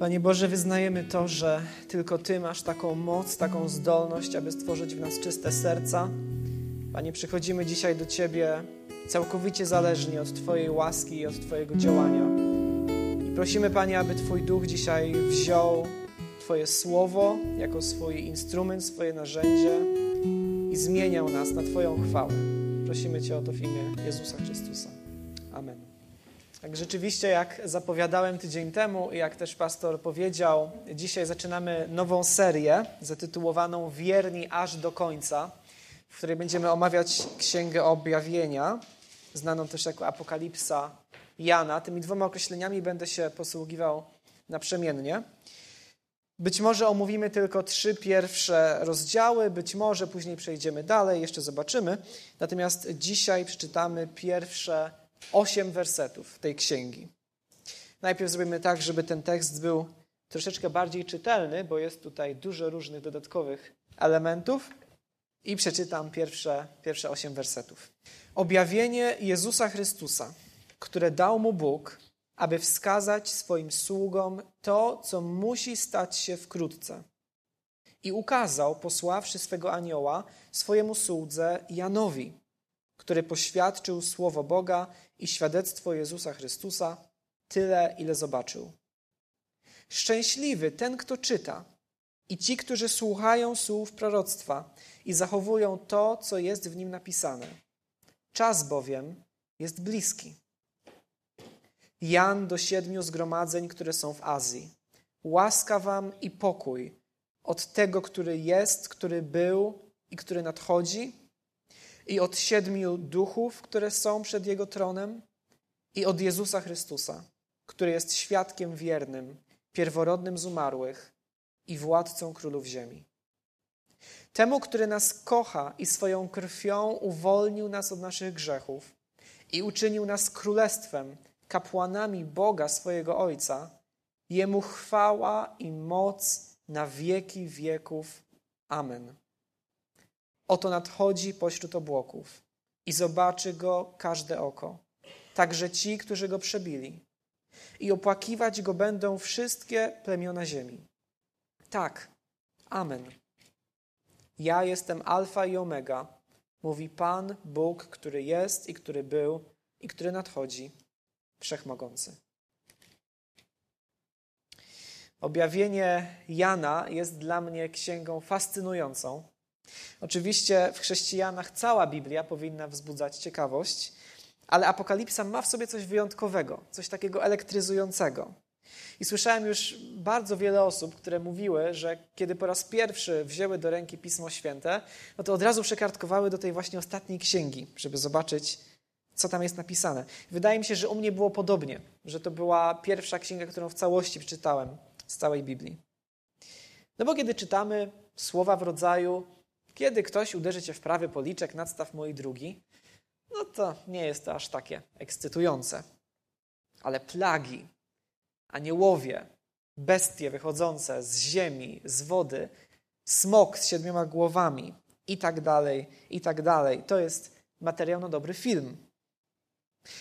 Panie Boże, wyznajemy to, że tylko Ty masz taką moc, taką zdolność, aby stworzyć w nas czyste serca. Panie, przychodzimy dzisiaj do Ciebie całkowicie zależni od Twojej łaski i od Twojego działania. I prosimy, Panie, aby Twój duch dzisiaj wziął Twoje słowo jako swój instrument, swoje narzędzie i zmieniał nas na Twoją chwałę. Prosimy Cię o to w imię Jezusa Chrystusa. Amen. Tak rzeczywiście, jak zapowiadałem tydzień temu i jak też pastor powiedział, dzisiaj zaczynamy nową serię zatytułowaną Wierni aż do końca, w której będziemy omawiać Księgę Objawienia, znaną też jako Apokalipsa Jana. Tymi dwoma określeniami będę się posługiwał naprzemiennie. Być może omówimy tylko trzy pierwsze rozdziały, być może później przejdziemy dalej, jeszcze zobaczymy. Natomiast dzisiaj przeczytamy pierwsze osiem wersetów tej księgi. Najpierw zrobimy tak, żeby ten tekst był troszeczkę bardziej czytelny, bo jest tutaj dużo różnych dodatkowych elementów. I przeczytam pierwsze, pierwsze osiem wersetów. Objawienie Jezusa Chrystusa, które dał mu Bóg, aby wskazać swoim sługom to, co musi stać się wkrótce. I ukazał, posławszy swego anioła, swojemu słudze Janowi, który poświadczył słowo Boga i świadectwo Jezusa Chrystusa tyle, ile zobaczył. Szczęśliwy ten, kto czyta, i ci, którzy słuchają słów proroctwa i zachowują to, co jest w nim napisane. Czas bowiem jest bliski. Jan do siedmiu zgromadzeń, które są w Azji. Łaska wam i pokój od tego, który jest, który był i który nadchodzi, i od siedmiu duchów, które są przed Jego tronem, i od Jezusa Chrystusa, który jest świadkiem wiernym, pierworodnym z umarłych i władcą królów ziemi. Temu, który nas kocha i swoją krwią uwolnił nas od naszych grzechów i uczynił nas królestwem, kapłanami Boga swojego Ojca, Jemu chwała i moc na wieki wieków. Amen. Oto nadchodzi pośród obłoków i zobaczy go każde oko, także ci, którzy go przebili. I opłakiwać go będą wszystkie plemiona ziemi. Tak, amen. Ja jestem Alfa i Omega, mówi Pan Bóg, który jest i który był i który nadchodzi, wszechmogący. Objawienie Jana jest dla mnie księgą fascynującą Oczywiście w chrześcijanach cała Biblia powinna wzbudzać ciekawość, ale Apokalipsa ma w sobie coś wyjątkowego, coś takiego elektryzującego. I słyszałem już bardzo wiele osób, które mówiły, że kiedy po raz pierwszy wzięły do ręki Pismo Święte, no to od razu przekartkowały do tej właśnie ostatniej księgi, żeby zobaczyć, co tam jest napisane. Wydaje mi się, że u mnie było podobnie, że to była pierwsza księga, którą w całości przeczytałem z całej Biblii. No bo kiedy czytamy słowa w rodzaju kiedy ktoś uderzy cię w prawy policzek, nadstaw mój drugi, no to nie jest to aż takie ekscytujące. Ale plagi, aniołowie, bestie wychodzące z ziemi, z wody, smok z siedmioma głowami i tak dalej, i tak dalej. To jest materiał na dobry film.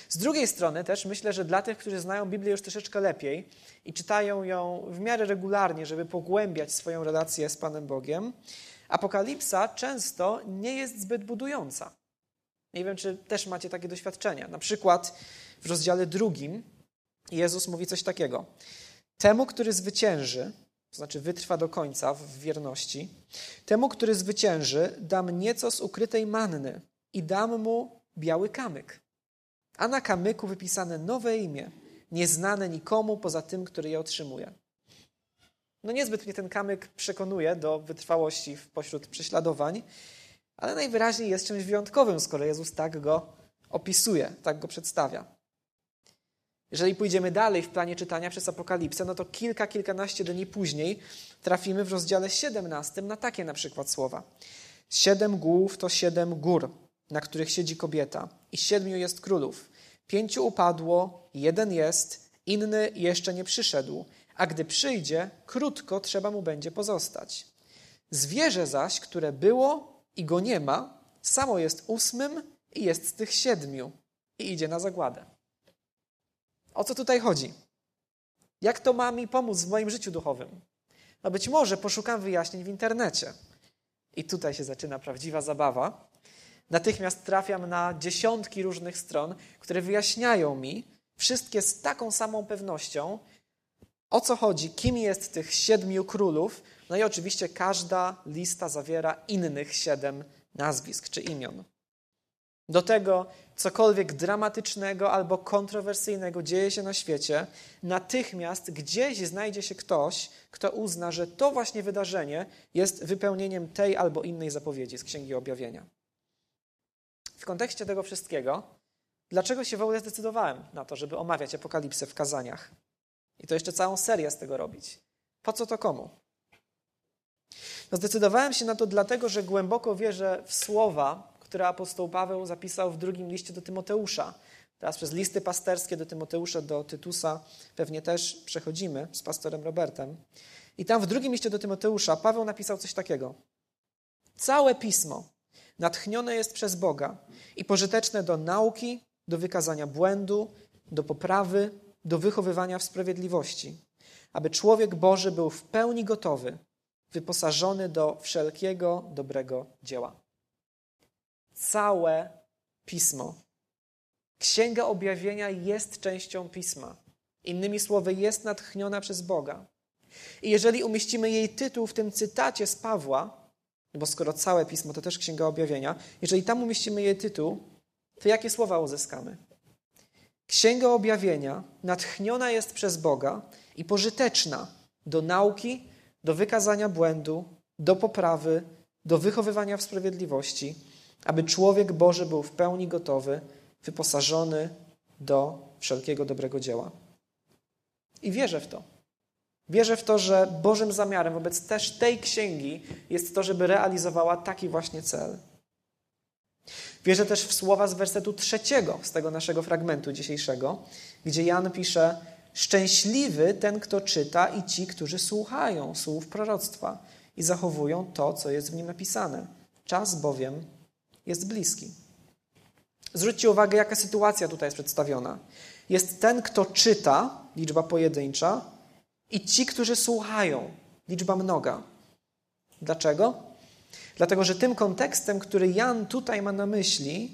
Z drugiej strony też myślę, że dla tych, którzy znają Biblię już troszeczkę lepiej i czytają ją w miarę regularnie, żeby pogłębiać swoją relację z Panem Bogiem, Apokalipsa często nie jest zbyt budująca. Nie wiem, czy też macie takie doświadczenia. Na przykład w rozdziale drugim Jezus mówi coś takiego. Temu, który zwycięży, to znaczy wytrwa do końca w wierności, temu, który zwycięży, dam nieco z ukrytej manny i dam mu biały kamyk. A na kamyku wypisane nowe imię, nieznane nikomu poza tym, który je otrzymuje. No niezbyt mnie ten kamyk przekonuje do wytrwałości pośród prześladowań, ale najwyraźniej jest czymś wyjątkowym, skoro Jezus tak go opisuje, tak go przedstawia. Jeżeli pójdziemy dalej w planie czytania przez Apokalipsę, no to kilka, kilkanaście dni później trafimy w rozdziale 17 na takie na przykład słowa. Siedem głów to siedem gór, na których siedzi kobieta i siedmiu jest królów. Pięciu upadło, jeden jest, inny jeszcze nie przyszedł, a gdy przyjdzie, krótko trzeba mu będzie pozostać. Zwierzę zaś, które było i go nie ma, samo jest ósmym i jest z tych siedmiu i idzie na zagładę. O co tutaj chodzi? Jak to ma mi pomóc w moim życiu duchowym? No być może poszukam wyjaśnień w internecie. I tutaj się zaczyna prawdziwa zabawa. Natychmiast trafiam na dziesiątki różnych stron, które wyjaśniają mi wszystkie z taką samą pewnością, o co chodzi, kim jest tych siedmiu królów. No i oczywiście każda lista zawiera innych siedem nazwisk czy imion. Do tego cokolwiek dramatycznego albo kontrowersyjnego dzieje się na świecie, natychmiast gdzieś znajdzie się ktoś, kto uzna, że to właśnie wydarzenie jest wypełnieniem tej albo innej zapowiedzi z Księgi Objawienia. W kontekście tego wszystkiego, dlaczego się w ogóle zdecydowałem na to, żeby omawiać apokalipsę w kazaniach? I to jeszcze całą serię z tego robić. Po co to komu? No zdecydowałem się na to dlatego, że głęboko wierzę w słowa, które apostoł Paweł zapisał w drugim liście do Tymoteusza. Teraz przez listy pasterskie do Tymoteusza, do Tytusa pewnie też przechodzimy z pastorem Robertem. I tam w drugim liście do Tymoteusza Paweł napisał coś takiego. Całe pismo natchnione jest przez Boga i pożyteczne do nauki, do wykazania błędu, do poprawy, do wychowywania w sprawiedliwości, aby człowiek Boży był w pełni gotowy, wyposażony do wszelkiego dobrego dzieła całe pismo. Księga Objawienia jest częścią pisma. Innymi słowy, jest natchniona przez Boga. I jeżeli umieścimy jej tytuł w tym cytacie z Pawła, bo skoro całe pismo to też Księga Objawienia, jeżeli tam umieścimy jej tytuł, to jakie słowa uzyskamy? Księga Objawienia natchniona jest przez Boga i pożyteczna do nauki, do wykazania błędu, do poprawy, do wychowywania w sprawiedliwości, aby człowiek Boży był w pełni gotowy, wyposażony do wszelkiego dobrego dzieła. I wierzę w to. Wierzę w to, że Bożym zamiarem wobec też tej księgi jest to, żeby realizowała taki właśnie cel. Wierzę też w słowa z wersetu trzeciego z tego naszego fragmentu dzisiejszego, gdzie Jan pisze: Szczęśliwy ten, kto czyta, i ci, którzy słuchają słów proroctwa i zachowują to, co jest w nim napisane. Czas bowiem jest bliski. Zwróćcie uwagę, jaka sytuacja tutaj jest przedstawiona. Jest ten, kto czyta, liczba pojedyncza, i ci, którzy słuchają, liczba mnoga. Dlaczego? Dlatego, że tym kontekstem, który Jan tutaj ma na myśli,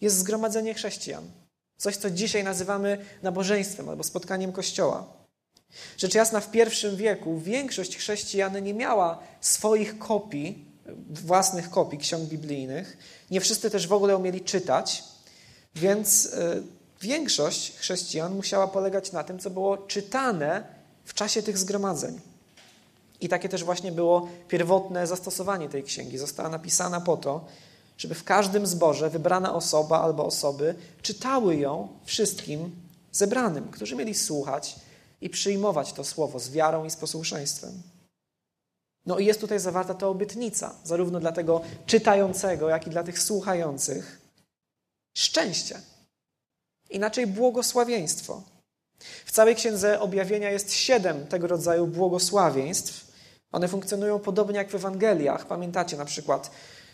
jest zgromadzenie chrześcijan. Coś, co dzisiaj nazywamy nabożeństwem albo spotkaniem Kościoła. Rzecz jasna, w pierwszym wieku większość chrześcijan nie miała swoich kopii własnych kopii ksiąg biblijnych. Nie wszyscy też w ogóle umieli czytać, więc e, większość chrześcijan musiała polegać na tym, co było czytane w czasie tych zgromadzeń. I takie też właśnie było pierwotne zastosowanie tej księgi. Została napisana po to, żeby w każdym zborze wybrana osoba albo osoby czytały ją wszystkim zebranym, którzy mieli słuchać i przyjmować to słowo z wiarą i z posłuszeństwem. No i jest tutaj zawarta ta obietnica, zarówno dla tego czytającego, jak i dla tych słuchających. Szczęście. Inaczej błogosławieństwo. W całej księdze objawienia jest siedem tego rodzaju błogosławieństw. One funkcjonują podobnie jak w Ewangeliach. Pamiętacie na przykład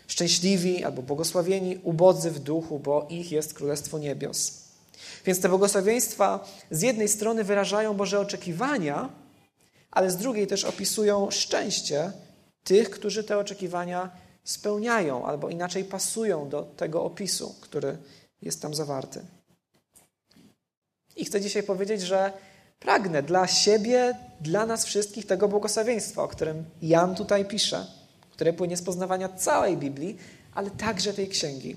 szczęśliwi albo błogosławieni, ubodzy w duchu, bo ich jest Królestwo Niebios. Więc te błogosławieństwa z jednej strony wyrażają Boże oczekiwania, ale z drugiej też opisują szczęście tych, którzy te oczekiwania spełniają albo inaczej pasują do tego opisu, który jest tam zawarty. I chcę dzisiaj powiedzieć, że pragnę dla siebie, dla nas wszystkich tego błogosławieństwa, o którym Jan tutaj pisze, które płynie z poznawania całej Biblii, ale także tej księgi.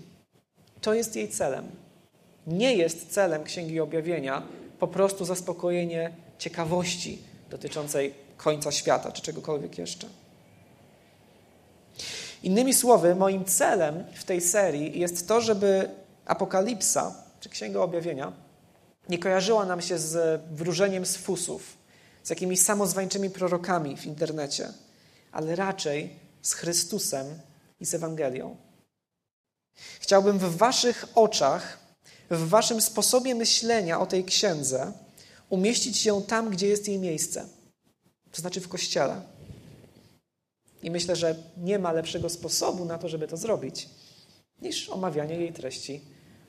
To jest jej celem. Nie jest celem Księgi Objawienia po prostu zaspokojenie ciekawości dotyczącej końca świata czy czegokolwiek jeszcze. Innymi słowy, moim celem w tej serii jest to, żeby Apokalipsa, czy Księga Objawienia, nie kojarzyła nam się z wróżeniem z fusów, z jakimiś samozwańczymi prorokami w internecie, ale raczej z Chrystusem i z Ewangelią. Chciałbym w Waszych oczach, w Waszym sposobie myślenia o tej księdze umieścić ją tam, gdzie jest jej miejsce, to znaczy w kościele. I myślę, że nie ma lepszego sposobu na to, żeby to zrobić, niż omawianie jej treści,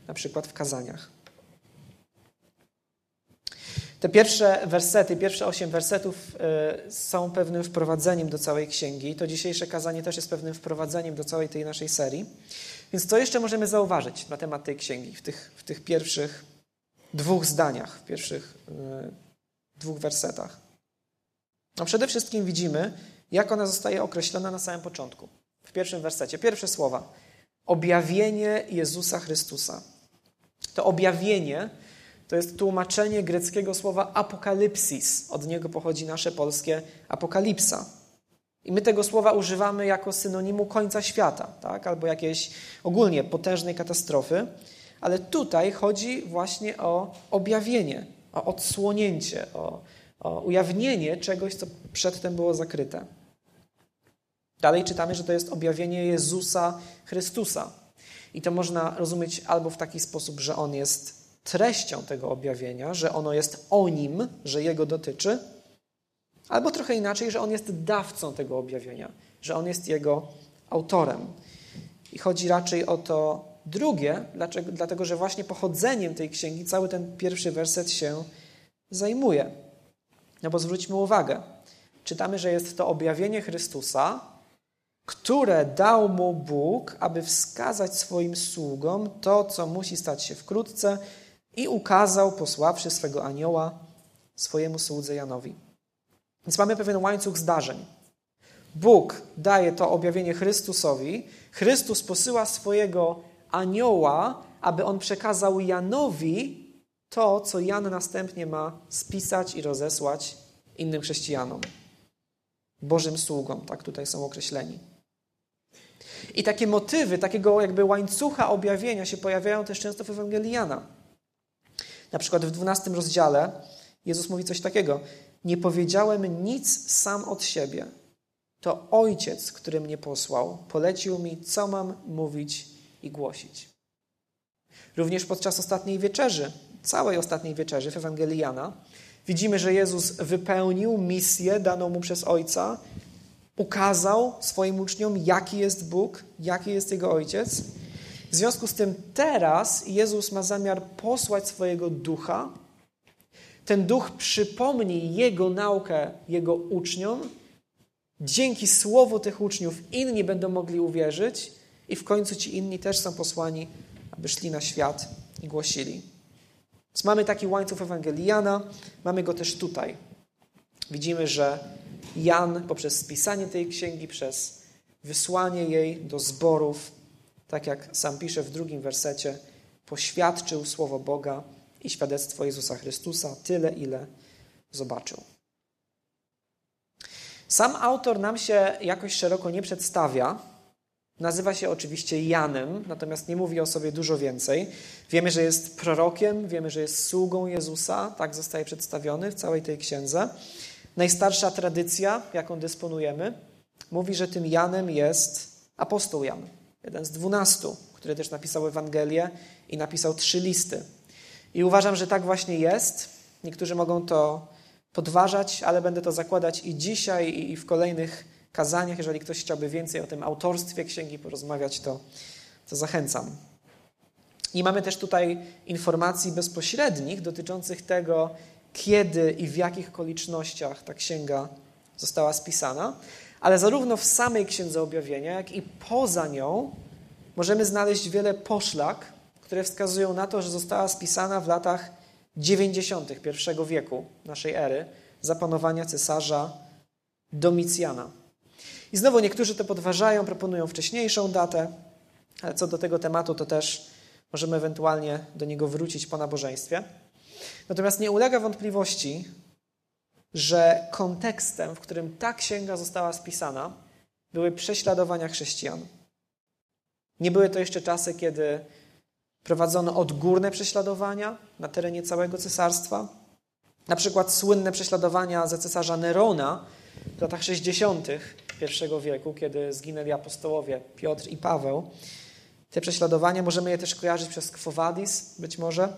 na przykład w kazaniach. Te pierwsze wersety, pierwsze osiem wersetów y, są pewnym wprowadzeniem do całej księgi. To dzisiejsze kazanie też jest pewnym wprowadzeniem do całej tej naszej serii. Więc co jeszcze możemy zauważyć na temat tej księgi w tych, w tych pierwszych dwóch zdaniach, w pierwszych y, dwóch wersetach? No przede wszystkim widzimy, jak ona zostaje określona na samym początku. W pierwszym wersecie, pierwsze słowa. Objawienie Jezusa Chrystusa. To objawienie to jest tłumaczenie greckiego słowa apokalipsis. Od niego pochodzi nasze polskie apokalipsa. I my tego słowa używamy jako synonimu końca świata, tak? albo jakiejś ogólnie potężnej katastrofy. Ale tutaj chodzi właśnie o objawienie, o odsłonięcie, o, o ujawnienie czegoś, co przedtem było zakryte. Dalej czytamy, że to jest objawienie Jezusa Chrystusa. I to można rozumieć albo w taki sposób, że on jest treścią tego objawienia, że ono jest o nim, że jego dotyczy, albo trochę inaczej, że on jest dawcą tego objawienia, że on jest jego autorem. I chodzi raczej o to drugie, dlaczego, dlatego że właśnie pochodzeniem tej księgi cały ten pierwszy werset się zajmuje. No bo zwróćmy uwagę, czytamy, że jest to objawienie Chrystusa, które dał mu Bóg, aby wskazać swoim sługom to, co musi stać się wkrótce, i ukazał, posławszy swego anioła swojemu słudze Janowi. Więc mamy pewien łańcuch zdarzeń. Bóg daje to objawienie Chrystusowi, Chrystus posyła swojego anioła, aby on przekazał Janowi to, co Jan następnie ma spisać i rozesłać innym chrześcijanom. Bożym sługom, tak tutaj są określeni. I takie motywy, takiego jakby łańcucha objawienia się pojawiają też często w Ewangelii Jana. Na przykład w 12 rozdziale Jezus mówi coś takiego: Nie powiedziałem nic sam od siebie. To Ojciec, który mnie posłał, polecił mi, co mam mówić i głosić. Również podczas ostatniej wieczerzy, całej ostatniej wieczerzy w Ewangelii Jana, widzimy, że Jezus wypełnił misję daną mu przez Ojca, ukazał swoim uczniom, jaki jest Bóg, jaki jest Jego Ojciec w związku z tym teraz Jezus ma zamiar posłać swojego ducha. Ten duch przypomni Jego naukę Jego uczniom. Dzięki słowu tych uczniów inni będą mogli uwierzyć i w końcu ci inni też są posłani, aby szli na świat i głosili. Więc mamy taki łańcuch Ewangelii Jana, mamy go też tutaj. Widzimy, że Jan poprzez spisanie tej księgi, przez wysłanie jej do zborów, tak jak sam pisze w drugim wersecie, poświadczył słowo Boga i świadectwo Jezusa Chrystusa tyle, ile zobaczył. Sam autor nam się jakoś szeroko nie przedstawia. Nazywa się oczywiście Janem, natomiast nie mówi o sobie dużo więcej. Wiemy, że jest prorokiem, wiemy, że jest sługą Jezusa, tak zostaje przedstawiony w całej tej księdze. Najstarsza tradycja, jaką dysponujemy, mówi, że tym Janem jest apostoł Jan jeden z dwunastu, który też napisał Ewangelię i napisał trzy listy. I uważam, że tak właśnie jest. Niektórzy mogą to podważać, ale będę to zakładać i dzisiaj, i w kolejnych kazaniach. Jeżeli ktoś chciałby więcej o tym autorstwie księgi porozmawiać, to, to zachęcam. I mamy też tutaj informacji bezpośrednich dotyczących tego, kiedy i w jakich okolicznościach ta księga została spisana ale zarówno w samej Księdze Objawienia, jak i poza nią możemy znaleźć wiele poszlak, które wskazują na to, że została spisana w latach 90. I wieku naszej ery, zapanowania cesarza Domicjana. I znowu niektórzy to podważają, proponują wcześniejszą datę, ale co do tego tematu, to też możemy ewentualnie do niego wrócić po nabożeństwie. Natomiast nie ulega wątpliwości, że kontekstem, w którym ta księga została spisana, były prześladowania chrześcijan. Nie były to jeszcze czasy, kiedy prowadzono odgórne prześladowania na terenie całego cesarstwa. Na przykład słynne prześladowania za cesarza Nerona w latach 60. I wieku, kiedy zginęli apostołowie Piotr i Paweł. Te prześladowania możemy je też kojarzyć przez Quo być może.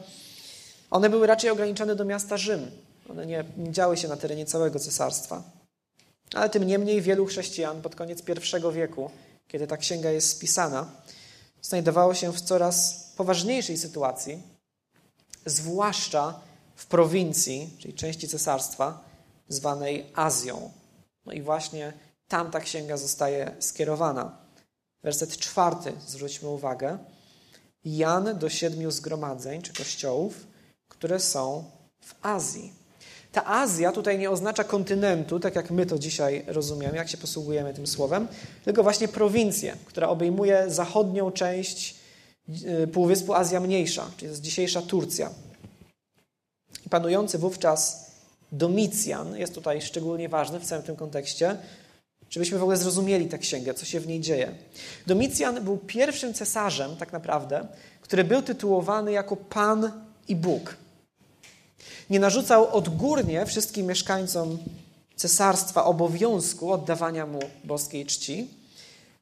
One były raczej ograniczone do miasta Rzym, one nie, nie działy się na terenie całego cesarstwa. Ale tym niemniej wielu chrześcijan pod koniec I wieku, kiedy ta księga jest spisana, znajdowało się w coraz poważniejszej sytuacji, zwłaszcza w prowincji, czyli części cesarstwa, zwanej Azją. No i właśnie tam ta księga zostaje skierowana. Werset czwarty, zwróćmy uwagę. Jan do siedmiu zgromadzeń czy kościołów, które są w Azji. Ta Azja tutaj nie oznacza kontynentu, tak jak my to dzisiaj rozumiemy, jak się posługujemy tym słowem, tylko właśnie prowincję, która obejmuje zachodnią część y, Półwyspu Azja Mniejsza, czyli jest dzisiejsza Turcja. Panujący wówczas Domicjan jest tutaj szczególnie ważny w całym tym kontekście, żebyśmy w ogóle zrozumieli tę księgę, co się w niej dzieje. Domicjan był pierwszym cesarzem, tak naprawdę, który był tytułowany jako Pan i Bóg. Nie narzucał odgórnie wszystkim mieszkańcom cesarstwa obowiązku oddawania mu boskiej czci,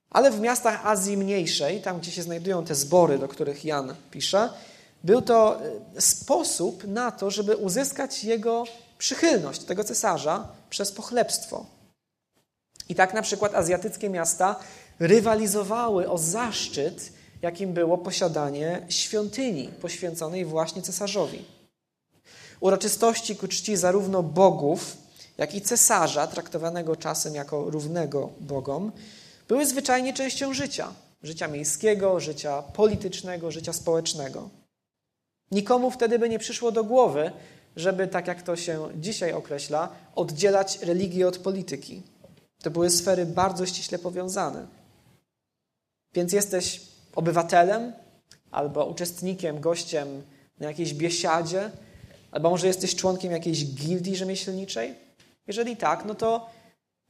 ale w miastach Azji Mniejszej, tam gdzie się znajdują te zbory, do których Jan pisze, był to e, sposób na to, żeby uzyskać jego przychylność, tego cesarza, przez pochlebstwo. I tak na przykład azjatyckie miasta rywalizowały o zaszczyt, jakim było posiadanie świątyni poświęconej właśnie cesarzowi. Uroczystości ku czci zarówno bogów, jak i cesarza, traktowanego czasem jako równego bogom, były zwyczajnie częścią życia życia miejskiego, życia politycznego, życia społecznego. Nikomu wtedy by nie przyszło do głowy, żeby, tak jak to się dzisiaj określa, oddzielać religię od polityki. To były sfery bardzo ściśle powiązane. Więc jesteś obywatelem albo uczestnikiem, gościem na jakiejś biesiadzie, albo może jesteś członkiem jakiejś gildii rzemieślniczej. Jeżeli tak, no to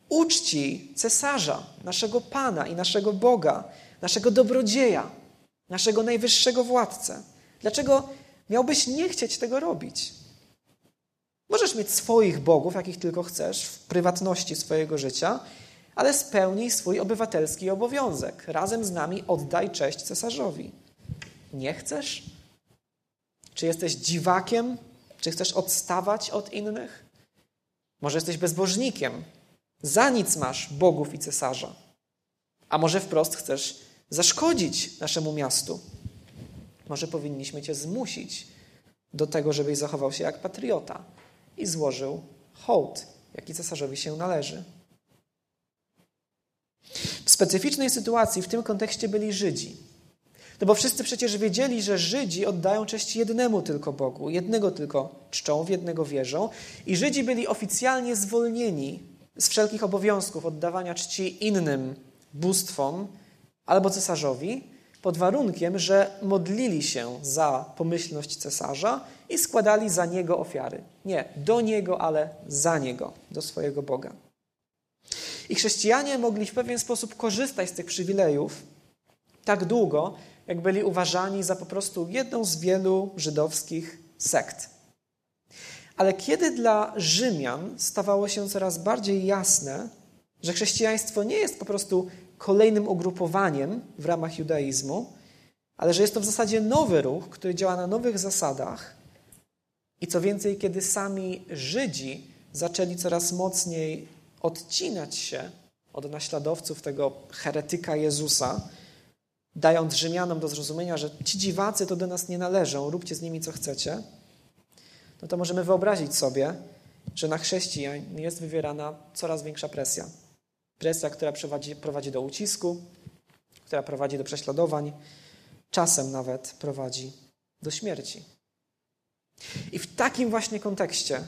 uczci cesarza, naszego Pana i naszego Boga, naszego dobrodzieja, naszego najwyższego władcę. Dlaczego miałbyś nie chcieć tego robić? Możesz mieć swoich bogów, jakich tylko chcesz, w prywatności swojego życia, ale spełnij swój obywatelski obowiązek. Razem z nami oddaj cześć cesarzowi. Nie chcesz? Czy jesteś dziwakiem? Czy chcesz odstawać od innych? Może jesteś bezbożnikiem? Za nic masz bogów i cesarza. A może wprost chcesz zaszkodzić naszemu miastu? Może powinniśmy cię zmusić do tego, żebyś zachował się jak patriota i złożył hołd, jaki cesarzowi się należy. W specyficznej sytuacji w tym kontekście byli Żydzi. No bo wszyscy przecież wiedzieli, że Żydzi oddają cześć jednemu tylko Bogu, jednego tylko czczą, w jednego wierzą, i Żydzi byli oficjalnie zwolnieni z wszelkich obowiązków oddawania czci innym bóstwom albo cesarzowi, pod warunkiem, że modlili się za pomyślność cesarza i składali za niego ofiary. Nie do niego, ale za niego, do swojego Boga. I chrześcijanie mogli w pewien sposób korzystać z tych przywilejów tak długo, jak byli uważani za po prostu jedną z wielu żydowskich sekt. Ale kiedy dla Rzymian stawało się coraz bardziej jasne, że chrześcijaństwo nie jest po prostu kolejnym ugrupowaniem w ramach judaizmu, ale że jest to w zasadzie nowy ruch, który działa na nowych zasadach. I co więcej, kiedy sami Żydzi zaczęli coraz mocniej odcinać się od naśladowców tego heretyka Jezusa, dając Rzymianom do zrozumienia, że ci dziwacy to do nas nie należą, róbcie z nimi co chcecie, no to możemy wyobrazić sobie, że na chrześcijan jest wywierana coraz większa presja. Presja, która prowadzi, prowadzi do ucisku, która prowadzi do prześladowań, czasem nawet prowadzi do śmierci. I w takim właśnie kontekście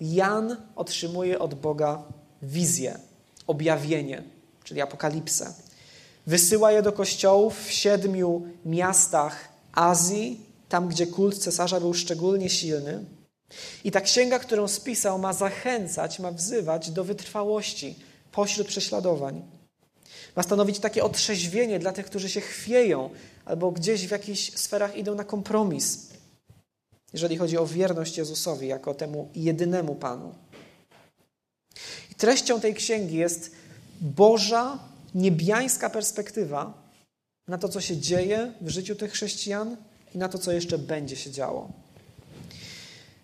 Jan otrzymuje od Boga wizję, objawienie, czyli apokalipsę. Wysyła je do kościołów w siedmiu miastach Azji, tam gdzie kult cesarza był szczególnie silny. I ta księga, którą spisał, ma zachęcać, ma wzywać do wytrwałości pośród prześladowań. Ma stanowić takie otrzeźwienie dla tych, którzy się chwieją albo gdzieś w jakichś sferach idą na kompromis, jeżeli chodzi o wierność Jezusowi jako temu jedynemu Panu. I treścią tej księgi jest Boża, niebiańska perspektywa na to, co się dzieje w życiu tych chrześcijan i na to, co jeszcze będzie się działo.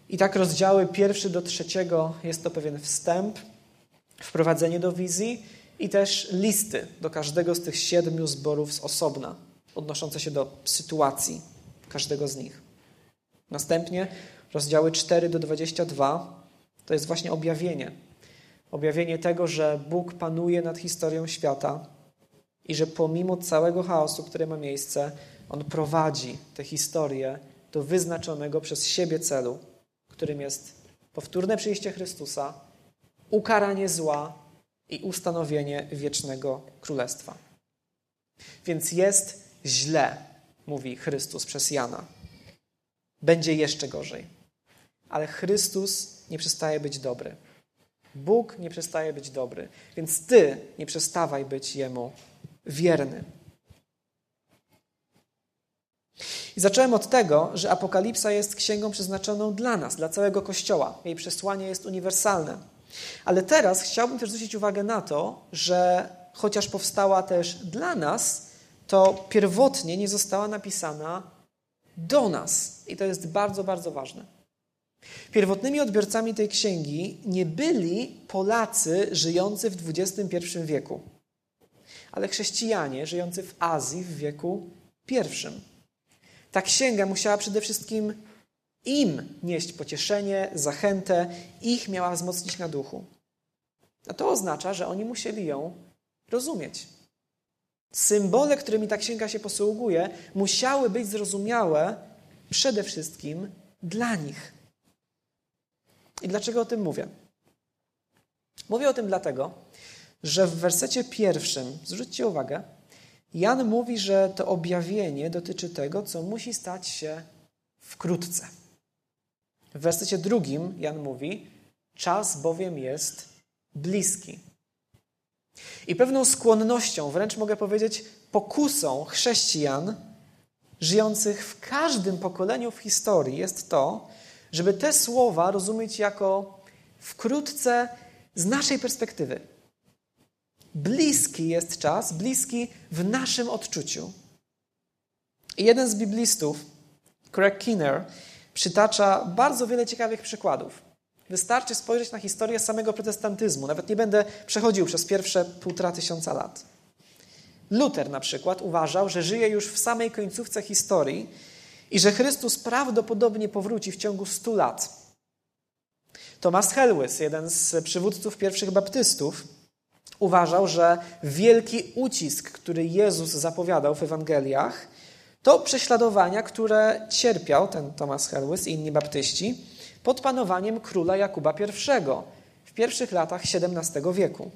I tak rozdziały pierwszy do trzeciego jest to pewien wstęp, wprowadzenie do wizji i też listy do każdego z tych siedmiu zborów z osobna, odnoszące się do sytuacji każdego z nich. Następnie rozdziały 4 do 22, to jest właśnie objawienie. Objawienie tego, że Bóg panuje nad historią świata i że pomimo całego chaosu, który ma miejsce, On prowadzi tę historię do wyznaczonego przez siebie celu, którym jest powtórne przyjście Chrystusa, ukaranie zła i ustanowienie wiecznego królestwa. Więc jest źle, mówi Chrystus przez Jana. Będzie jeszcze gorzej. Ale Chrystus nie przestaje być dobry. Bóg nie przestaje być dobry, więc ty nie przestawaj być Jemu wierny. I zacząłem od tego, że Apokalipsa jest księgą przeznaczoną dla nas, dla całego Kościoła. Jej przesłanie jest uniwersalne. Ale teraz chciałbym też zwrócić uwagę na to, że chociaż powstała też dla nas, to pierwotnie nie została napisana do nas. I to jest bardzo, bardzo ważne. Pierwotnymi odbiorcami tej księgi nie byli Polacy żyjący w XXI wieku, ale chrześcijanie żyjący w Azji w wieku I. Ta księga musiała przede wszystkim im nieść pocieszenie, zachętę, ich miała wzmocnić na duchu. A to oznacza, że oni musieli ją rozumieć. Symbole, którymi ta księga się posługuje, musiały być zrozumiałe przede wszystkim dla nich. I dlaczego o tym mówię? Mówię o tym dlatego, że w wersecie pierwszym, zwróćcie uwagę, Jan mówi, że to objawienie dotyczy tego, co musi stać się wkrótce. W wersecie drugim Jan mówi: Czas bowiem jest bliski. I pewną skłonnością, wręcz mogę powiedzieć pokusą chrześcijan żyjących w każdym pokoleniu w historii jest to, żeby te słowa rozumieć jako wkrótce z naszej perspektywy. Bliski jest czas, bliski w naszym odczuciu. I jeden z biblistów, Craig Kinner, przytacza bardzo wiele ciekawych przykładów. Wystarczy spojrzeć na historię samego protestantyzmu. Nawet nie będę przechodził przez pierwsze półtora tysiąca lat. Luther na przykład uważał, że żyje już w samej końcówce historii i że Chrystus prawdopodobnie powróci w ciągu stu lat. Thomas Helwys, jeden z przywódców pierwszych baptystów, uważał, że wielki ucisk, który Jezus zapowiadał w Ewangeliach, to prześladowania, które cierpiał ten Thomas Helwys i inni baptyści pod panowaniem króla Jakuba I w pierwszych latach XVII wieku.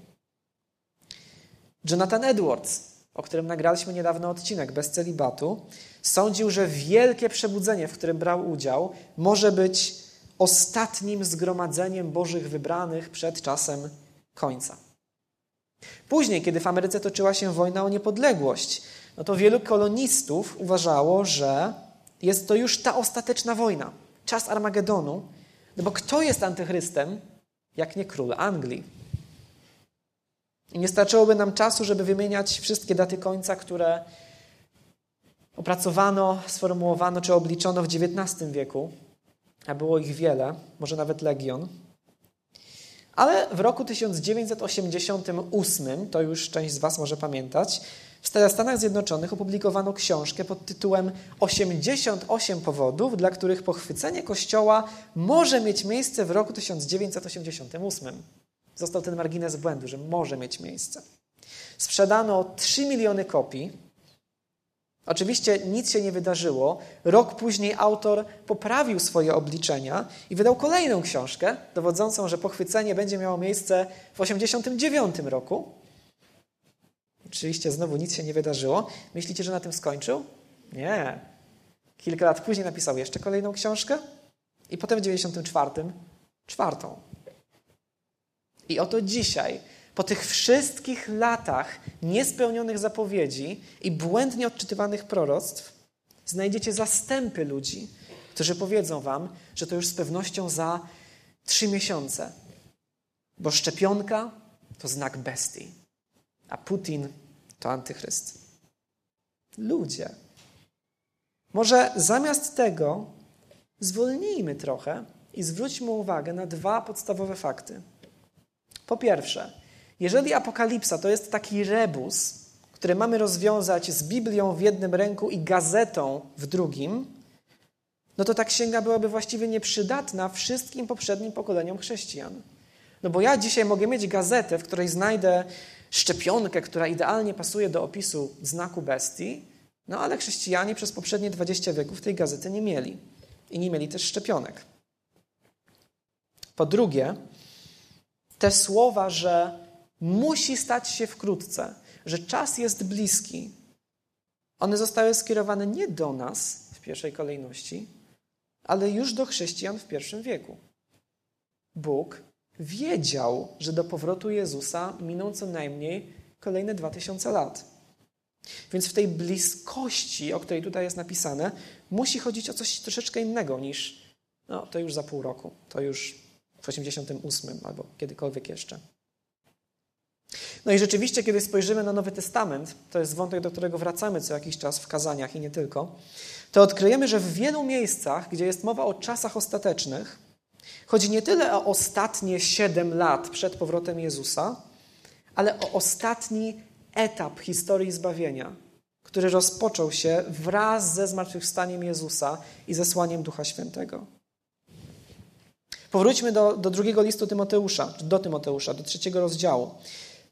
Jonathan Edwards, o którym nagraliśmy niedawno odcinek bez celibatu, sądził, że wielkie przebudzenie, w którym brał udział, może być ostatnim zgromadzeniem Bożych wybranych przed czasem końca. Później, kiedy w Ameryce toczyła się wojna o niepodległość, no to wielu kolonistów uważało, że jest to już ta ostateczna wojna, czas Armagedonu, no bo kto jest antychrystem, jak nie król Anglii? I nie starczyłoby nam czasu, żeby wymieniać wszystkie daty końca, które opracowano, sformułowano czy obliczono w XIX wieku, a było ich wiele, może nawet legion. Ale w roku 1988, to już część z Was może pamiętać, w Stanach Zjednoczonych opublikowano książkę pod tytułem 88 powodów, dla których pochwycenie Kościoła może mieć miejsce w roku 1988. Został ten margines błędu, że może mieć miejsce. Sprzedano 3 miliony kopii. Oczywiście nic się nie wydarzyło. Rok później autor poprawił swoje obliczenia i wydał kolejną książkę dowodzącą, że pochwycenie będzie miało miejsce w 1989 roku. Oczywiście znowu nic się nie wydarzyło. Myślicie, że na tym skończył? Nie. Kilka lat później napisał jeszcze kolejną książkę i potem w 94 czwartą. I oto dzisiaj, po tych wszystkich latach niespełnionych zapowiedzi i błędnie odczytywanych proroctw, znajdziecie zastępy ludzi, którzy powiedzą wam, że to już z pewnością za trzy miesiące, bo szczepionka to znak bestii, a Putin to antychryst. Ludzie. Może zamiast tego zwolnijmy trochę i zwróćmy uwagę na dwa podstawowe fakty. Po pierwsze, jeżeli apokalipsa to jest taki rebus, który mamy rozwiązać z Biblią w jednym ręku i gazetą w drugim, no to ta księga byłaby właściwie nieprzydatna wszystkim poprzednim pokoleniom chrześcijan. No bo ja dzisiaj mogę mieć gazetę, w której znajdę szczepionkę, która idealnie pasuje do opisu znaku bestii, no ale chrześcijanie przez poprzednie 20 wieków tej gazety nie mieli. I nie mieli też szczepionek. Po drugie, te słowa, że musi stać się wkrótce, że czas jest bliski, one zostały skierowane nie do nas w pierwszej kolejności, ale już do chrześcijan w pierwszym wieku. Bóg wiedział, że do powrotu Jezusa miną co najmniej kolejne dwa tysiące lat. Więc w tej bliskości, o której tutaj jest napisane, musi chodzić o coś troszeczkę innego niż no, to już za pół roku, to już w 88 albo kiedykolwiek jeszcze. No i rzeczywiście, kiedy spojrzymy na Nowy Testament, to jest wątek, do którego wracamy co jakiś czas w kazaniach i nie tylko, to odkryjemy, że w wielu miejscach, gdzie jest mowa o czasach ostatecznych, chodzi nie tyle o ostatnie siedem lat przed powrotem Jezusa, ale o ostatni etap historii zbawienia, który rozpoczął się wraz ze zmartwychwstaniem Jezusa i zesłaniem Ducha Świętego. Powróćmy do, do drugiego listu Tymoteusza, do Tymoteusza, do trzeciego rozdziału.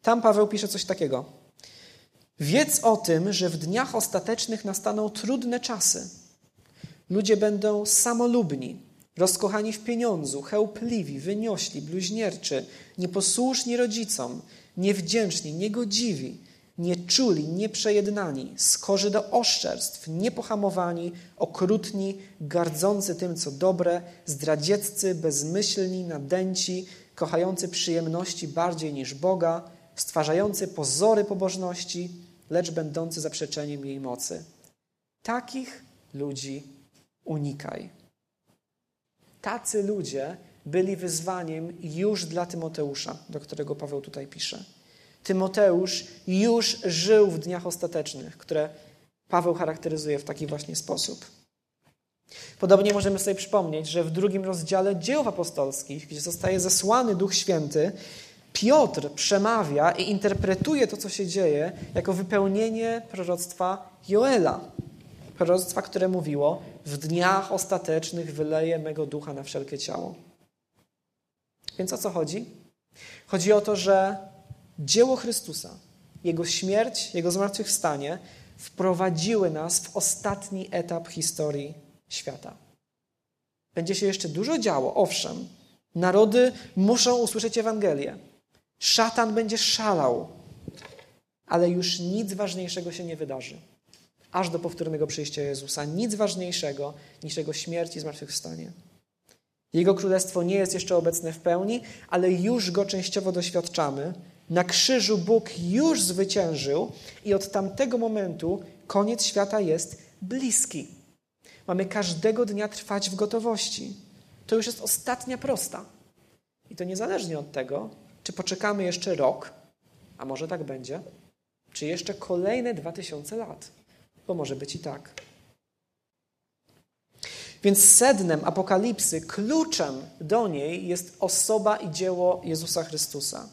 Tam Paweł pisze coś takiego. Wiedz o tym, że w dniach ostatecznych nastaną trudne czasy. Ludzie będą samolubni, rozkochani w pieniądzu, chełpliwi, wyniośli, bluźnierczy, nieposłuszni rodzicom, niewdzięczni, niegodziwi, nieczuli, nieprzejednani, skorzy do oszczerstw, niepohamowani, okrutni, gardzący tym, co dobre, zdradzieccy, bezmyślni, nadęci, kochający przyjemności bardziej niż Boga, stwarzający pozory pobożności, lecz będący zaprzeczeniem jej mocy. Takich ludzi unikaj. Tacy ludzie byli wyzwaniem już dla Tymoteusza, do którego Paweł tutaj pisze. Tymoteusz już żył w dniach ostatecznych, które Paweł charakteryzuje w taki właśnie sposób. Podobnie możemy sobie przypomnieć, że w drugim rozdziale dzieł apostolskich, gdzie zostaje zesłany Duch Święty, Piotr przemawia i interpretuje to, co się dzieje, jako wypełnienie proroctwa Joela. Proroctwa, które mówiło: W dniach ostatecznych wyleję mego ducha na wszelkie ciało. Więc o co chodzi? Chodzi o to, że dzieło Chrystusa, Jego śmierć, Jego zmartwychwstanie wprowadziły nas w ostatni etap historii świata. Będzie się jeszcze dużo działo, owszem. Narody muszą usłyszeć Ewangelię. Szatan będzie szalał, ale już nic ważniejszego się nie wydarzy. Aż do powtórnego przyjścia Jezusa. Nic ważniejszego niż Jego śmierć i zmartwychwstanie. Jego królestwo nie jest jeszcze obecne w pełni, ale już go częściowo doświadczamy. Na krzyżu Bóg już zwyciężył i od tamtego momentu koniec świata jest bliski. Mamy każdego dnia trwać w gotowości. To już jest ostatnia prosta. I to niezależnie od tego, czy poczekamy jeszcze rok, a może tak będzie, czy jeszcze kolejne dwa tysiące lat, bo może być i tak. Więc sednem apokalipsy, kluczem do niej jest osoba i dzieło Jezusa Chrystusa.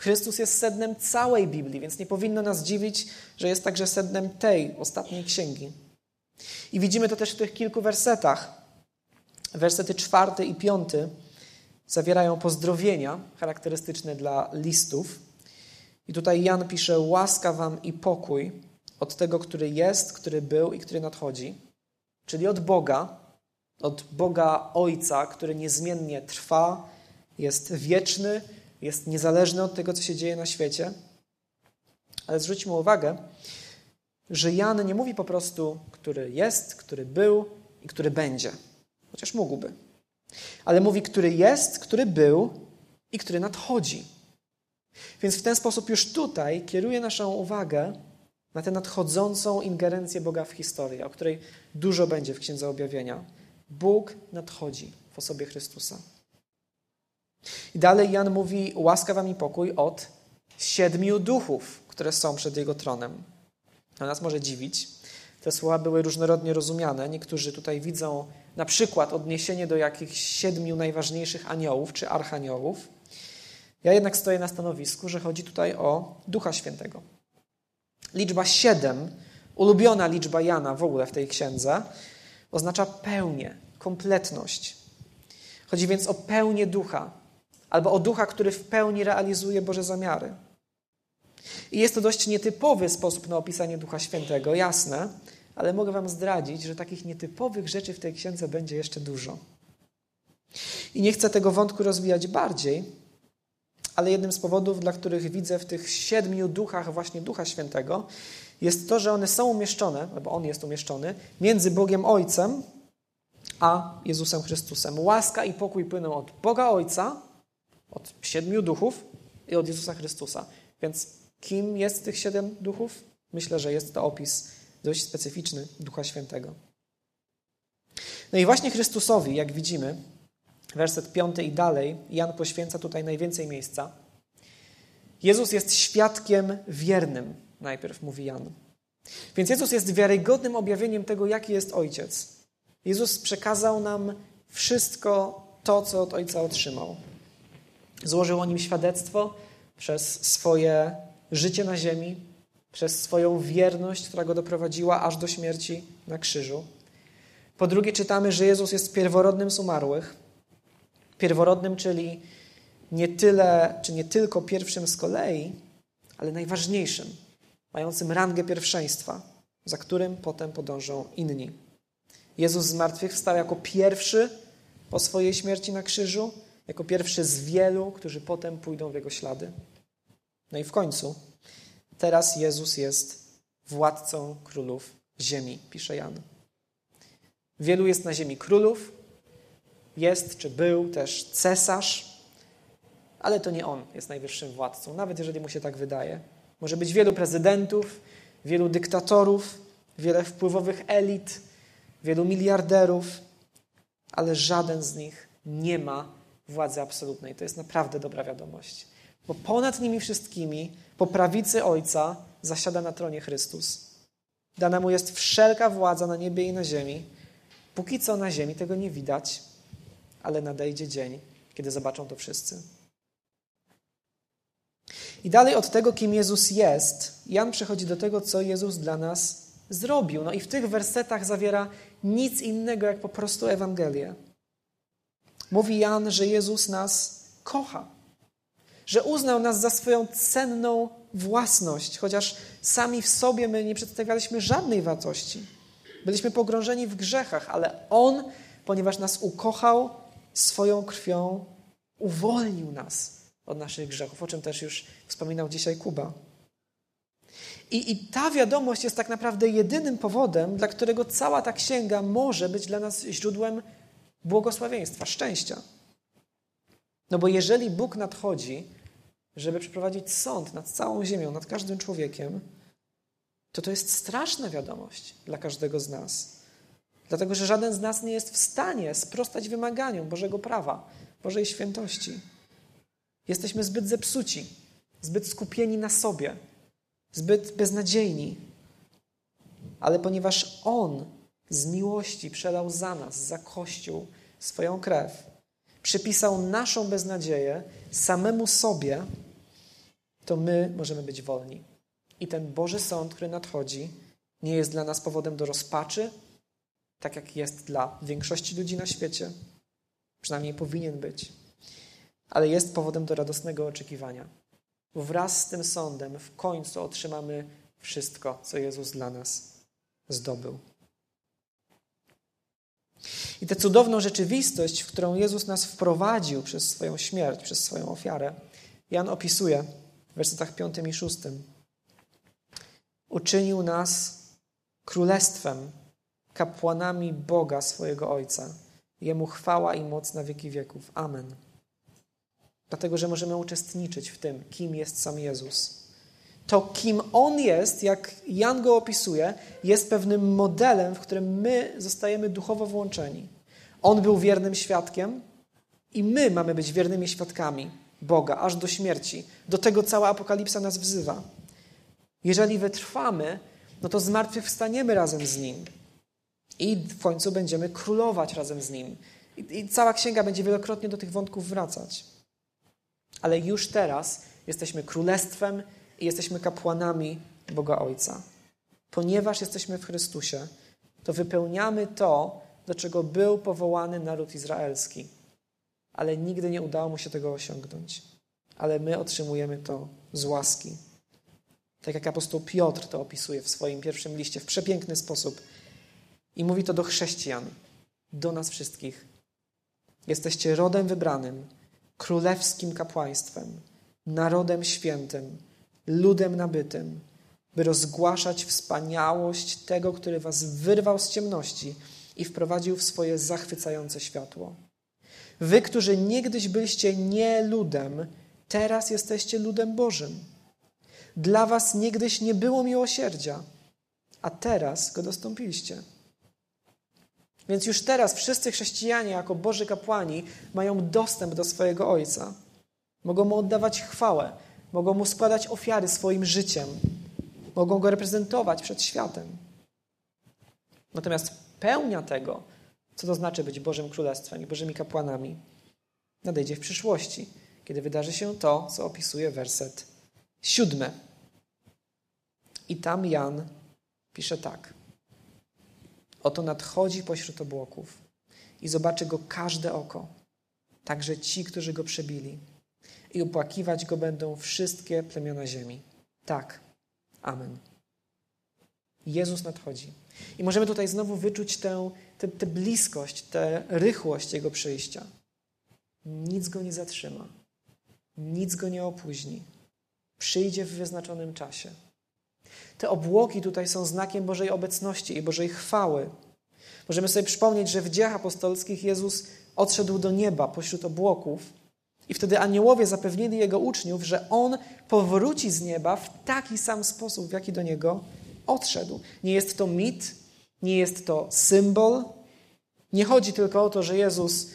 Chrystus jest sednem całej Biblii, więc nie powinno nas dziwić, że jest także sednem tej ostatniej księgi. I widzimy to też w tych kilku wersetach. Wersety czwarty i piąty zawierają pozdrowienia charakterystyczne dla listów. I tutaj Jan pisze: Łaska wam i pokój od tego, który jest, który był i który nadchodzi, czyli od Boga, od Boga Ojca, który niezmiennie trwa, jest wieczny, jest niezależny od tego, co się dzieje na świecie. Ale zwróćmy uwagę, że Jan nie mówi po prostu, który jest, który był i który będzie, chociaż mógłby ale mówi, który jest, który był i który nadchodzi. Więc w ten sposób już tutaj kieruje naszą uwagę na tę nadchodzącą ingerencję Boga w historię, o której dużo będzie w Księdze Objawienia. Bóg nadchodzi w osobie Chrystusa. I dalej Jan mówi: łaska wam i pokój od siedmiu duchów, które są przed Jego tronem. To nas może dziwić. Te słowa były różnorodnie rozumiane. Niektórzy tutaj widzą na przykład odniesienie do jakichś siedmiu najważniejszych aniołów czy archaniołów. Ja jednak stoję na stanowisku, że chodzi tutaj o Ducha Świętego. Liczba siedem, ulubiona liczba Jana w ogóle w tej księdze, oznacza pełnię, kompletność. Chodzi więc o pełnię ducha, albo o ducha, który w pełni realizuje Boże zamiary. I jest to dość nietypowy sposób na opisanie Ducha Świętego, jasne, ale mogę Wam zdradzić, że takich nietypowych rzeczy w tej księdze będzie jeszcze dużo. I nie chcę tego wątku rozwijać bardziej, ale jednym z powodów, dla których widzę w tych siedmiu duchach właśnie Ducha Świętego, jest to, że one są umieszczone, bo On jest umieszczony, między Bogiem Ojcem a Jezusem Chrystusem. Łaska i pokój płyną od Boga Ojca, od siedmiu duchów i od Jezusa Chrystusa. Więc kim jest tych siedem duchów? Myślę, że jest to opis dość specyficzny Ducha Świętego. No i właśnie Chrystusowi, jak widzimy, werset piąty i dalej, Jan poświęca tutaj najwięcej miejsca. Jezus jest świadkiem wiernym, najpierw mówi Jan. Więc Jezus jest wiarygodnym objawieniem tego, jaki jest Ojciec. Jezus przekazał nam wszystko to, co od Ojca otrzymał. Złożył o nim świadectwo przez swoje życie na ziemi, przez swoją wierność, która go doprowadziła aż do śmierci na krzyżu. Po drugie, czytamy, że Jezus jest pierworodnym z umarłych. Pierworodnym, czyli nie tyle, czy nie tylko pierwszym z kolei, ale najważniejszym, mającym rangę pierwszeństwa, za którym potem podążą inni. Jezus zmartwychwstał jako pierwszy po swojej śmierci na krzyżu, jako pierwszy z wielu, którzy potem pójdą w jego ślady. No i w końcu, teraz Jezus jest władcą królów ziemi, pisze Jan. Wielu jest na ziemi królów, jest czy był też cesarz, ale to nie on jest najwyższym władcą, nawet jeżeli mu się tak wydaje. Może być wielu prezydentów, wielu dyktatorów, wiele wpływowych elit, wielu miliarderów, ale żaden z nich nie ma władzy absolutnej. To jest naprawdę dobra wiadomość. Bo ponad nimi wszystkimi, po prawicy Ojca, zasiada na tronie Chrystus. Dana mu jest wszelka władza na niebie i na ziemi. Póki co na ziemi tego nie widać, ale nadejdzie dzień, kiedy zobaczą to wszyscy. I dalej od tego, kim Jezus jest, Jan przechodzi do tego, co Jezus dla nas zrobił. No i w tych wersetach zawiera nic innego, jak po prostu Ewangelię. Mówi Jan, że Jezus nas kocha, że uznał nas za swoją cenną własność, chociaż sami w sobie my nie przedstawialiśmy żadnej wartości. Byliśmy pogrążeni w grzechach, ale On, ponieważ nas ukochał swoją krwią, uwolnił nas od naszych grzechów, o czym też już wspominał dzisiaj Kuba. I, I ta wiadomość jest tak naprawdę jedynym powodem, dla którego cała ta księga może być dla nas źródłem błogosławieństwa, szczęścia. No bo jeżeli Bóg nadchodzi, żeby przeprowadzić sąd nad całą ziemią, nad każdym człowiekiem, to to jest straszna wiadomość dla każdego z nas. Dlatego, że żaden z nas nie jest w stanie sprostać wymaganiom Bożego prawa, Bożej świętości. Jesteśmy zbyt zepsuci, zbyt skupieni na sobie, zbyt beznadziejni. Ale ponieważ On z miłości przelał za nas, za Kościół swoją krew, przypisał naszą beznadzieję samemu sobie, to my możemy być wolni. I ten Boży Sąd, który nadchodzi, nie jest dla nas powodem do rozpaczy, tak jak jest dla większości ludzi na świecie. Przynajmniej powinien być. Ale jest powodem do radosnego oczekiwania. Bo wraz z tym sądem w końcu otrzymamy wszystko, co Jezus dla nas zdobył. I tę cudowną rzeczywistość, w którą Jezus nas wprowadził przez swoją śmierć, przez swoją ofiarę, Jan opisuje w wersetach 5 i 6. Uczynił nas królestwem, kapłanami Boga swojego Ojca. Jemu chwała i moc na wieki wieków. Amen. Dlatego, że możemy uczestniczyć w tym, kim jest sam Jezus. To, kim On jest, jak Jan go opisuje, jest pewnym modelem, w którym my zostajemy duchowo włączeni. On był wiernym świadkiem i my mamy być wiernymi świadkami Boga aż do śmierci. Do tego cała Apokalipsa nas wzywa. Jeżeli wytrwamy, no to zmartwychwstaniemy razem z Nim. I w końcu będziemy królować razem z Nim. I, I cała księga będzie wielokrotnie do tych wątków wracać. Ale już teraz jesteśmy królestwem i jesteśmy kapłanami Boga Ojca. Ponieważ jesteśmy w Chrystusie, to wypełniamy to, do czego był powołany naród izraelski. Ale nigdy nie udało mu się tego osiągnąć. Ale my otrzymujemy to z łaski. Tak jak apostoł Piotr to opisuje w swoim pierwszym liście w przepiękny sposób. I mówi to do chrześcijan, do nas wszystkich. Jesteście rodem wybranym, królewskim kapłaństwem, narodem świętym, ludem nabytym, by rozgłaszać wspaniałość tego, który was wyrwał z ciemności i wprowadził w swoje zachwycające światło. Wy, którzy niegdyś byliście nie ludem, teraz jesteście ludem Bożym. Dla was niegdyś nie było miłosierdzia, a teraz go dostąpiliście. Więc już teraz wszyscy chrześcijanie, jako Boży kapłani, mają dostęp do swojego Ojca. Mogą mu oddawać chwałę, mogą mu składać ofiary swoim życiem, mogą go reprezentować przed światem. Natomiast pełnia tego, co to znaczy być Bożym Królestwem i Bożymi kapłanami, nadejdzie w przyszłości, kiedy wydarzy się to, co opisuje werset siódmy. I tam Jan pisze tak. Oto nadchodzi pośród obłoków i zobaczy go każde oko, także ci, którzy go przebili. I opłakiwać go będą wszystkie plemiona ziemi. Tak. Amen. Jezus nadchodzi. I możemy tutaj znowu wyczuć tę, tę, tę bliskość, tę rychłość Jego przyjścia. Nic go nie zatrzyma. Nic go nie opóźni. Przyjdzie w wyznaczonym czasie. Te obłoki tutaj są znakiem Bożej obecności i Bożej chwały. Możemy sobie przypomnieć, że w dziejach apostolskich Jezus odszedł do nieba pośród obłoków i wtedy aniołowie zapewnili jego uczniów, że on powróci z nieba w taki sam sposób, w jaki do niego odszedł. Nie jest to mit, nie jest to symbol. Nie chodzi tylko o to, że Jezus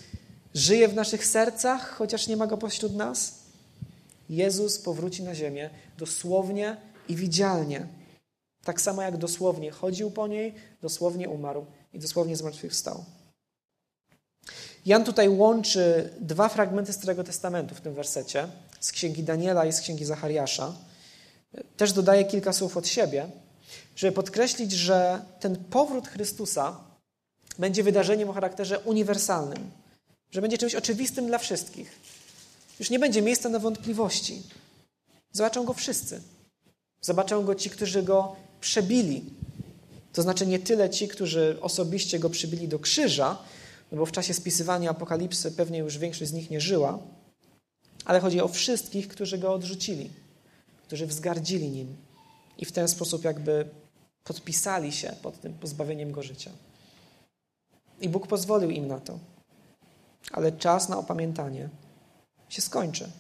żyje w naszych sercach, chociaż nie ma go pośród nas. Jezus powróci na ziemię dosłownie i widzialnie. Tak samo jak dosłownie chodził po niej, dosłownie umarł i dosłownie zmartwychwstał. Jan tutaj łączy dwa fragmenty Starego Testamentu w tym wersecie, z księgi Daniela i z księgi Zachariasza. Też dodaje kilka słów od siebie, żeby podkreślić, że ten powrót Chrystusa będzie wydarzeniem o charakterze uniwersalnym, że będzie czymś oczywistym dla wszystkich. Już nie będzie miejsca na wątpliwości. Zobaczą go wszyscy. Zobaczą go ci, którzy go przebili. To znaczy nie tyle ci, którzy osobiście go przybili do krzyża, no bo w czasie spisywania Apokalipsy pewnie już większość z nich nie żyła, ale chodzi o wszystkich, którzy go odrzucili, którzy wzgardzili nim i w ten sposób jakby podpisali się pod tym pozbawieniem go życia. I Bóg pozwolił im na to. Ale czas na opamiętanie się skończy.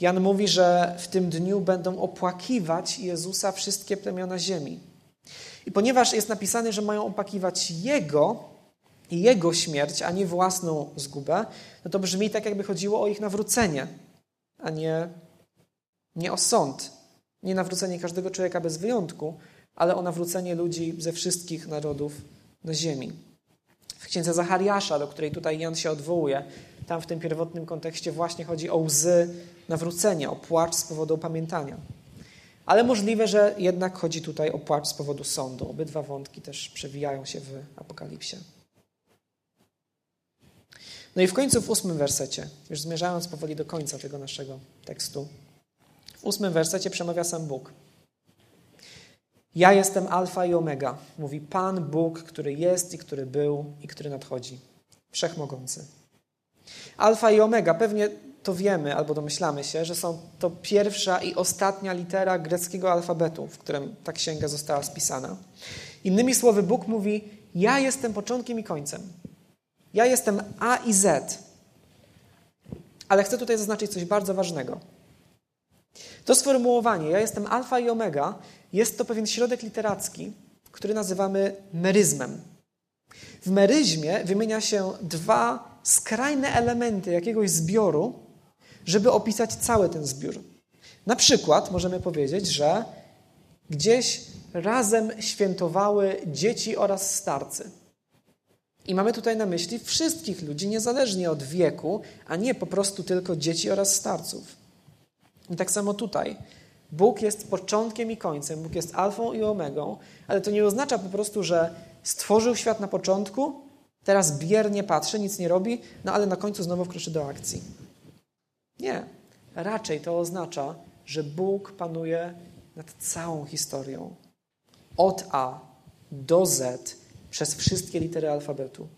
Jan mówi, że w tym dniu będą opłakiwać Jezusa wszystkie plemiona ziemi. I ponieważ jest napisane, że mają opłakiwać Jego i Jego śmierć, a nie własną zgubę, no to brzmi tak, jakby chodziło o ich nawrócenie, a nie, nie o sąd. Nie nawrócenie każdego człowieka bez wyjątku, ale o nawrócenie ludzi ze wszystkich narodów na ziemi. W księdze Zachariasza, do której tutaj Jan się odwołuje, tam w tym pierwotnym kontekście właśnie chodzi o łzy nawrócenia, o płacz z powodu opamiętania. Ale możliwe, że jednak chodzi tutaj o płacz z powodu sądu. Obydwa wątki też przewijają się w Apokalipsie. No i w końcu w ósmym wersecie, już zmierzając powoli do końca tego naszego tekstu, w ósmym wersecie przemawia sam Bóg. Ja jestem Alfa i Omega, mówi Pan Bóg, który jest i który był i który nadchodzi. Wszechmogący. Alfa i Omega, pewnie to wiemy albo domyślamy się, że są to pierwsza i ostatnia litera greckiego alfabetu, w którym ta księga została spisana. Innymi słowy, Bóg mówi: Ja jestem początkiem i końcem. Ja jestem A i Z. Ale chcę tutaj zaznaczyć coś bardzo ważnego. To sformułowanie, ja jestem alfa i omega, jest to pewien środek literacki, który nazywamy meryzmem. W meryzmie wymienia się dwa skrajne elementy jakiegoś zbioru, żeby opisać cały ten zbiór. Na przykład możemy powiedzieć, że gdzieś razem świętowały dzieci oraz starcy. I mamy tutaj na myśli wszystkich ludzi, niezależnie od wieku, a nie po prostu tylko dzieci oraz starców. I tak samo tutaj. Bóg jest początkiem i końcem, Bóg jest alfą i omegą, ale to nie oznacza po prostu, że stworzył świat na początku, teraz biernie patrzy, nic nie robi, no ale na końcu znowu wkroczy do akcji. Nie. Raczej to oznacza, że Bóg panuje nad całą historią. Od A do Z przez wszystkie litery alfabetu.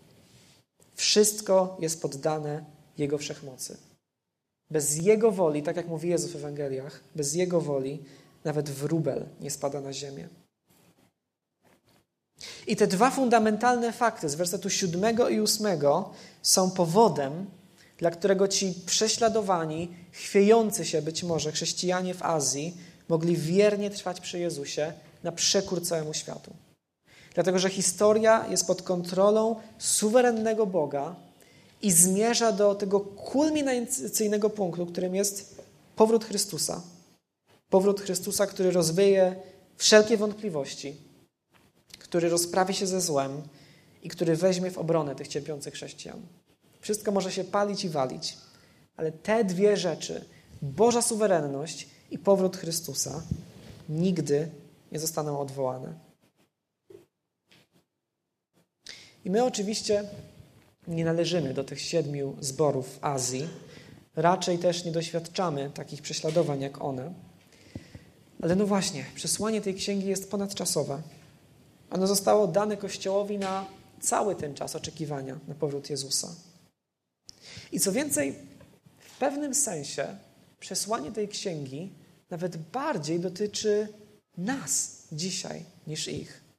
Wszystko jest poddane Jego wszechmocy. Bez Jego woli, tak jak mówi Jezus w Ewangeliach, bez Jego woli nawet wróbel nie spada na ziemię. I te dwa fundamentalne fakty z wersetu siódmego i ósmego są powodem, dla którego ci prześladowani, chwiejący się być może chrześcijanie w Azji mogli wiernie trwać przy Jezusie na przekór całemu światu. Dlatego, że historia jest pod kontrolą suwerennego Boga i zmierza do tego kulminacyjnego punktu, którym jest powrót Chrystusa. Powrót Chrystusa, który rozwieje wszelkie wątpliwości, który rozprawi się ze złem i który weźmie w obronę tych cierpiących chrześcijan. Wszystko może się palić i walić, ale te dwie rzeczy, Boża suwerenność i powrót Chrystusa, nigdy nie zostaną odwołane. I my oczywiście nie należymy do tych siedmiu zborów w Azji, raczej też nie doświadczamy takich prześladowań jak one. Ale no właśnie, przesłanie tej księgi jest ponadczasowe. Ono zostało dane Kościołowi na cały ten czas oczekiwania na powrót Jezusa. I co więcej, w pewnym sensie przesłanie tej księgi nawet bardziej dotyczy nas dzisiaj niż ich.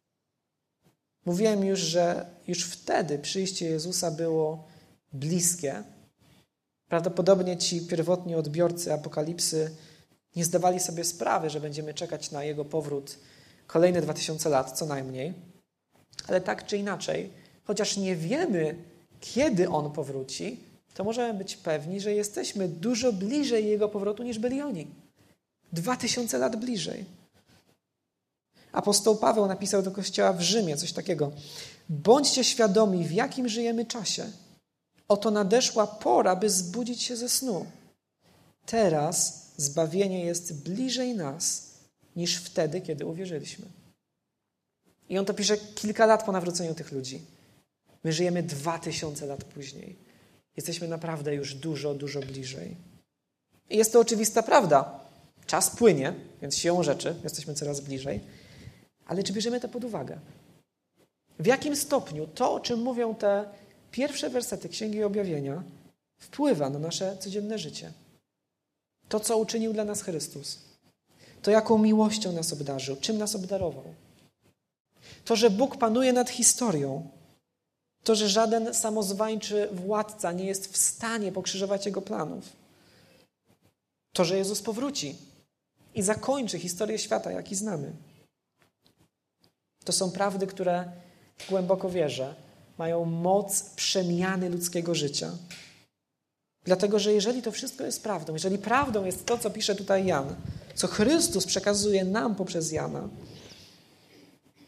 Mówiłem już, że już wtedy przyjście Jezusa było bliskie. Prawdopodobnie ci pierwotni odbiorcy apokalipsy nie zdawali sobie sprawy, że będziemy czekać na jego powrót kolejne 2000 lat, co najmniej. Ale tak czy inaczej, chociaż nie wiemy, kiedy on powróci, to możemy być pewni, że jesteśmy dużo bliżej jego powrotu niż byli oni. Dwa tysiące lat bliżej. Apostoł Paweł napisał do kościoła w Rzymie coś takiego. Bądźcie świadomi, w jakim żyjemy czasie. Oto nadeszła pora, by zbudzić się ze snu. Teraz zbawienie jest bliżej nas niż wtedy, kiedy uwierzyliśmy. I on to pisze kilka lat po nawróceniu tych ludzi. My żyjemy dwa tysiące lat później. Jesteśmy naprawdę już dużo, dużo bliżej. I jest to oczywista prawda. Czas płynie, więc siłą rzeczy jesteśmy coraz bliżej. Ale czy bierzemy to pod uwagę? W jakim stopniu to, o czym mówią te pierwsze wersety Księgi Objawienia, wpływa na nasze codzienne życie? To, co uczynił dla nas Chrystus. To, jaką miłością nas obdarzył, czym nas obdarował. To, że Bóg panuje nad historią. To, że żaden samozwańczy władca nie jest w stanie pokrzyżować Jego planów. To, że Jezus powróci i zakończy historię świata, jaki znamy. To są prawdy, które głęboko wierzę, mają moc przemiany ludzkiego życia. Dlatego, że jeżeli to wszystko jest prawdą, jeżeli prawdą jest to, co pisze tutaj Jan, co Chrystus przekazuje nam poprzez Jana,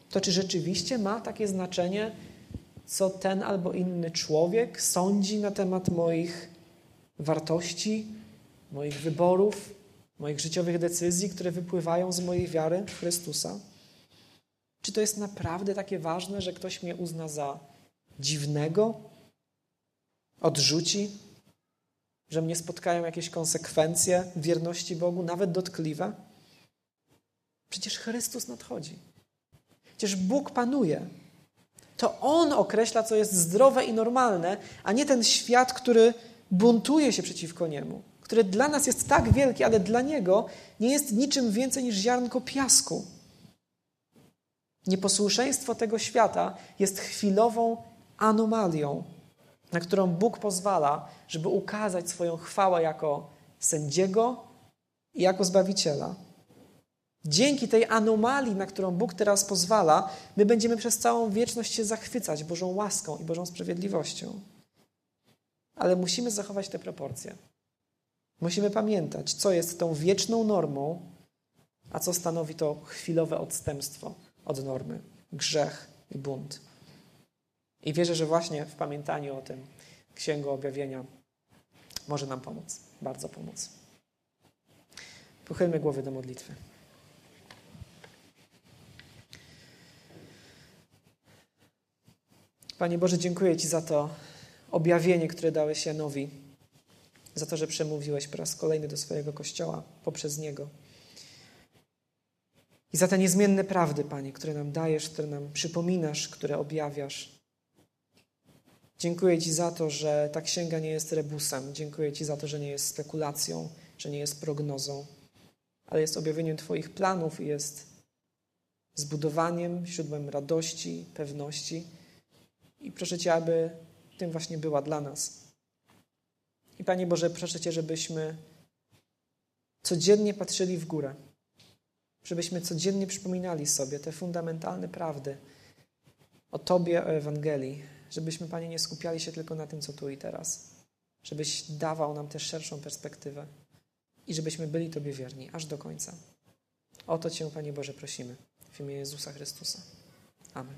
to czy rzeczywiście ma takie znaczenie, co ten albo inny człowiek sądzi na temat moich wartości, moich wyborów, moich życiowych decyzji, które wypływają z mojej wiary w Chrystusa? Czy to jest naprawdę takie ważne, że ktoś mnie uzna za dziwnego, odrzuci, że mnie spotkają jakieś konsekwencje wierności Bogu, nawet dotkliwe? Przecież Chrystus nadchodzi. Przecież Bóg panuje. To On określa, co jest zdrowe i normalne, a nie ten świat, który buntuje się przeciwko Niemu, który dla nas jest tak wielki, ale dla Niego nie jest niczym więcej niż ziarnko piasku. Nieposłuszeństwo tego świata jest chwilową anomalią, na którą Bóg pozwala, żeby ukazać swoją chwałę jako sędziego i jako zbawiciela. Dzięki tej anomalii, na którą Bóg teraz pozwala, my będziemy przez całą wieczność się zachwycać Bożą łaską i Bożą sprawiedliwością. Ale musimy zachować te proporcje. Musimy pamiętać, co jest tą wieczną normą, a co stanowi to chwilowe odstępstwo od normy, grzech i bunt. I wierzę, że właśnie w pamiętaniu o tym Księgu Objawienia może nam pomóc, bardzo pomóc. Pochylmy głowy do modlitwy. Panie Boże, dziękuję Ci za to objawienie, które dałeś Janowi, za to, że przemówiłeś po raz kolejny do swojego kościoła poprzez niego. I za te niezmienne prawdy, Panie, które nam dajesz, które nam przypominasz, które objawiasz. Dziękuję Ci za to, że ta księga nie jest rebusem. Dziękuję Ci za to, że nie jest spekulacją, że nie jest prognozą, ale jest objawieniem Twoich planów i jest zbudowaniem, źródłem radości, pewności. I proszę Cię, aby tym właśnie była dla nas. I Panie Boże, proszę Cię, żebyśmy codziennie patrzyli w górę, żebyśmy codziennie przypominali sobie te fundamentalne prawdy o Tobie, o Ewangelii, żebyśmy, Panie, nie skupiali się tylko na tym, co tu i teraz, żebyś dawał nam też szerszą perspektywę i żebyśmy byli Tobie wierni aż do końca. O to Cię, Panie Boże, prosimy w imię Jezusa Chrystusa. Amen.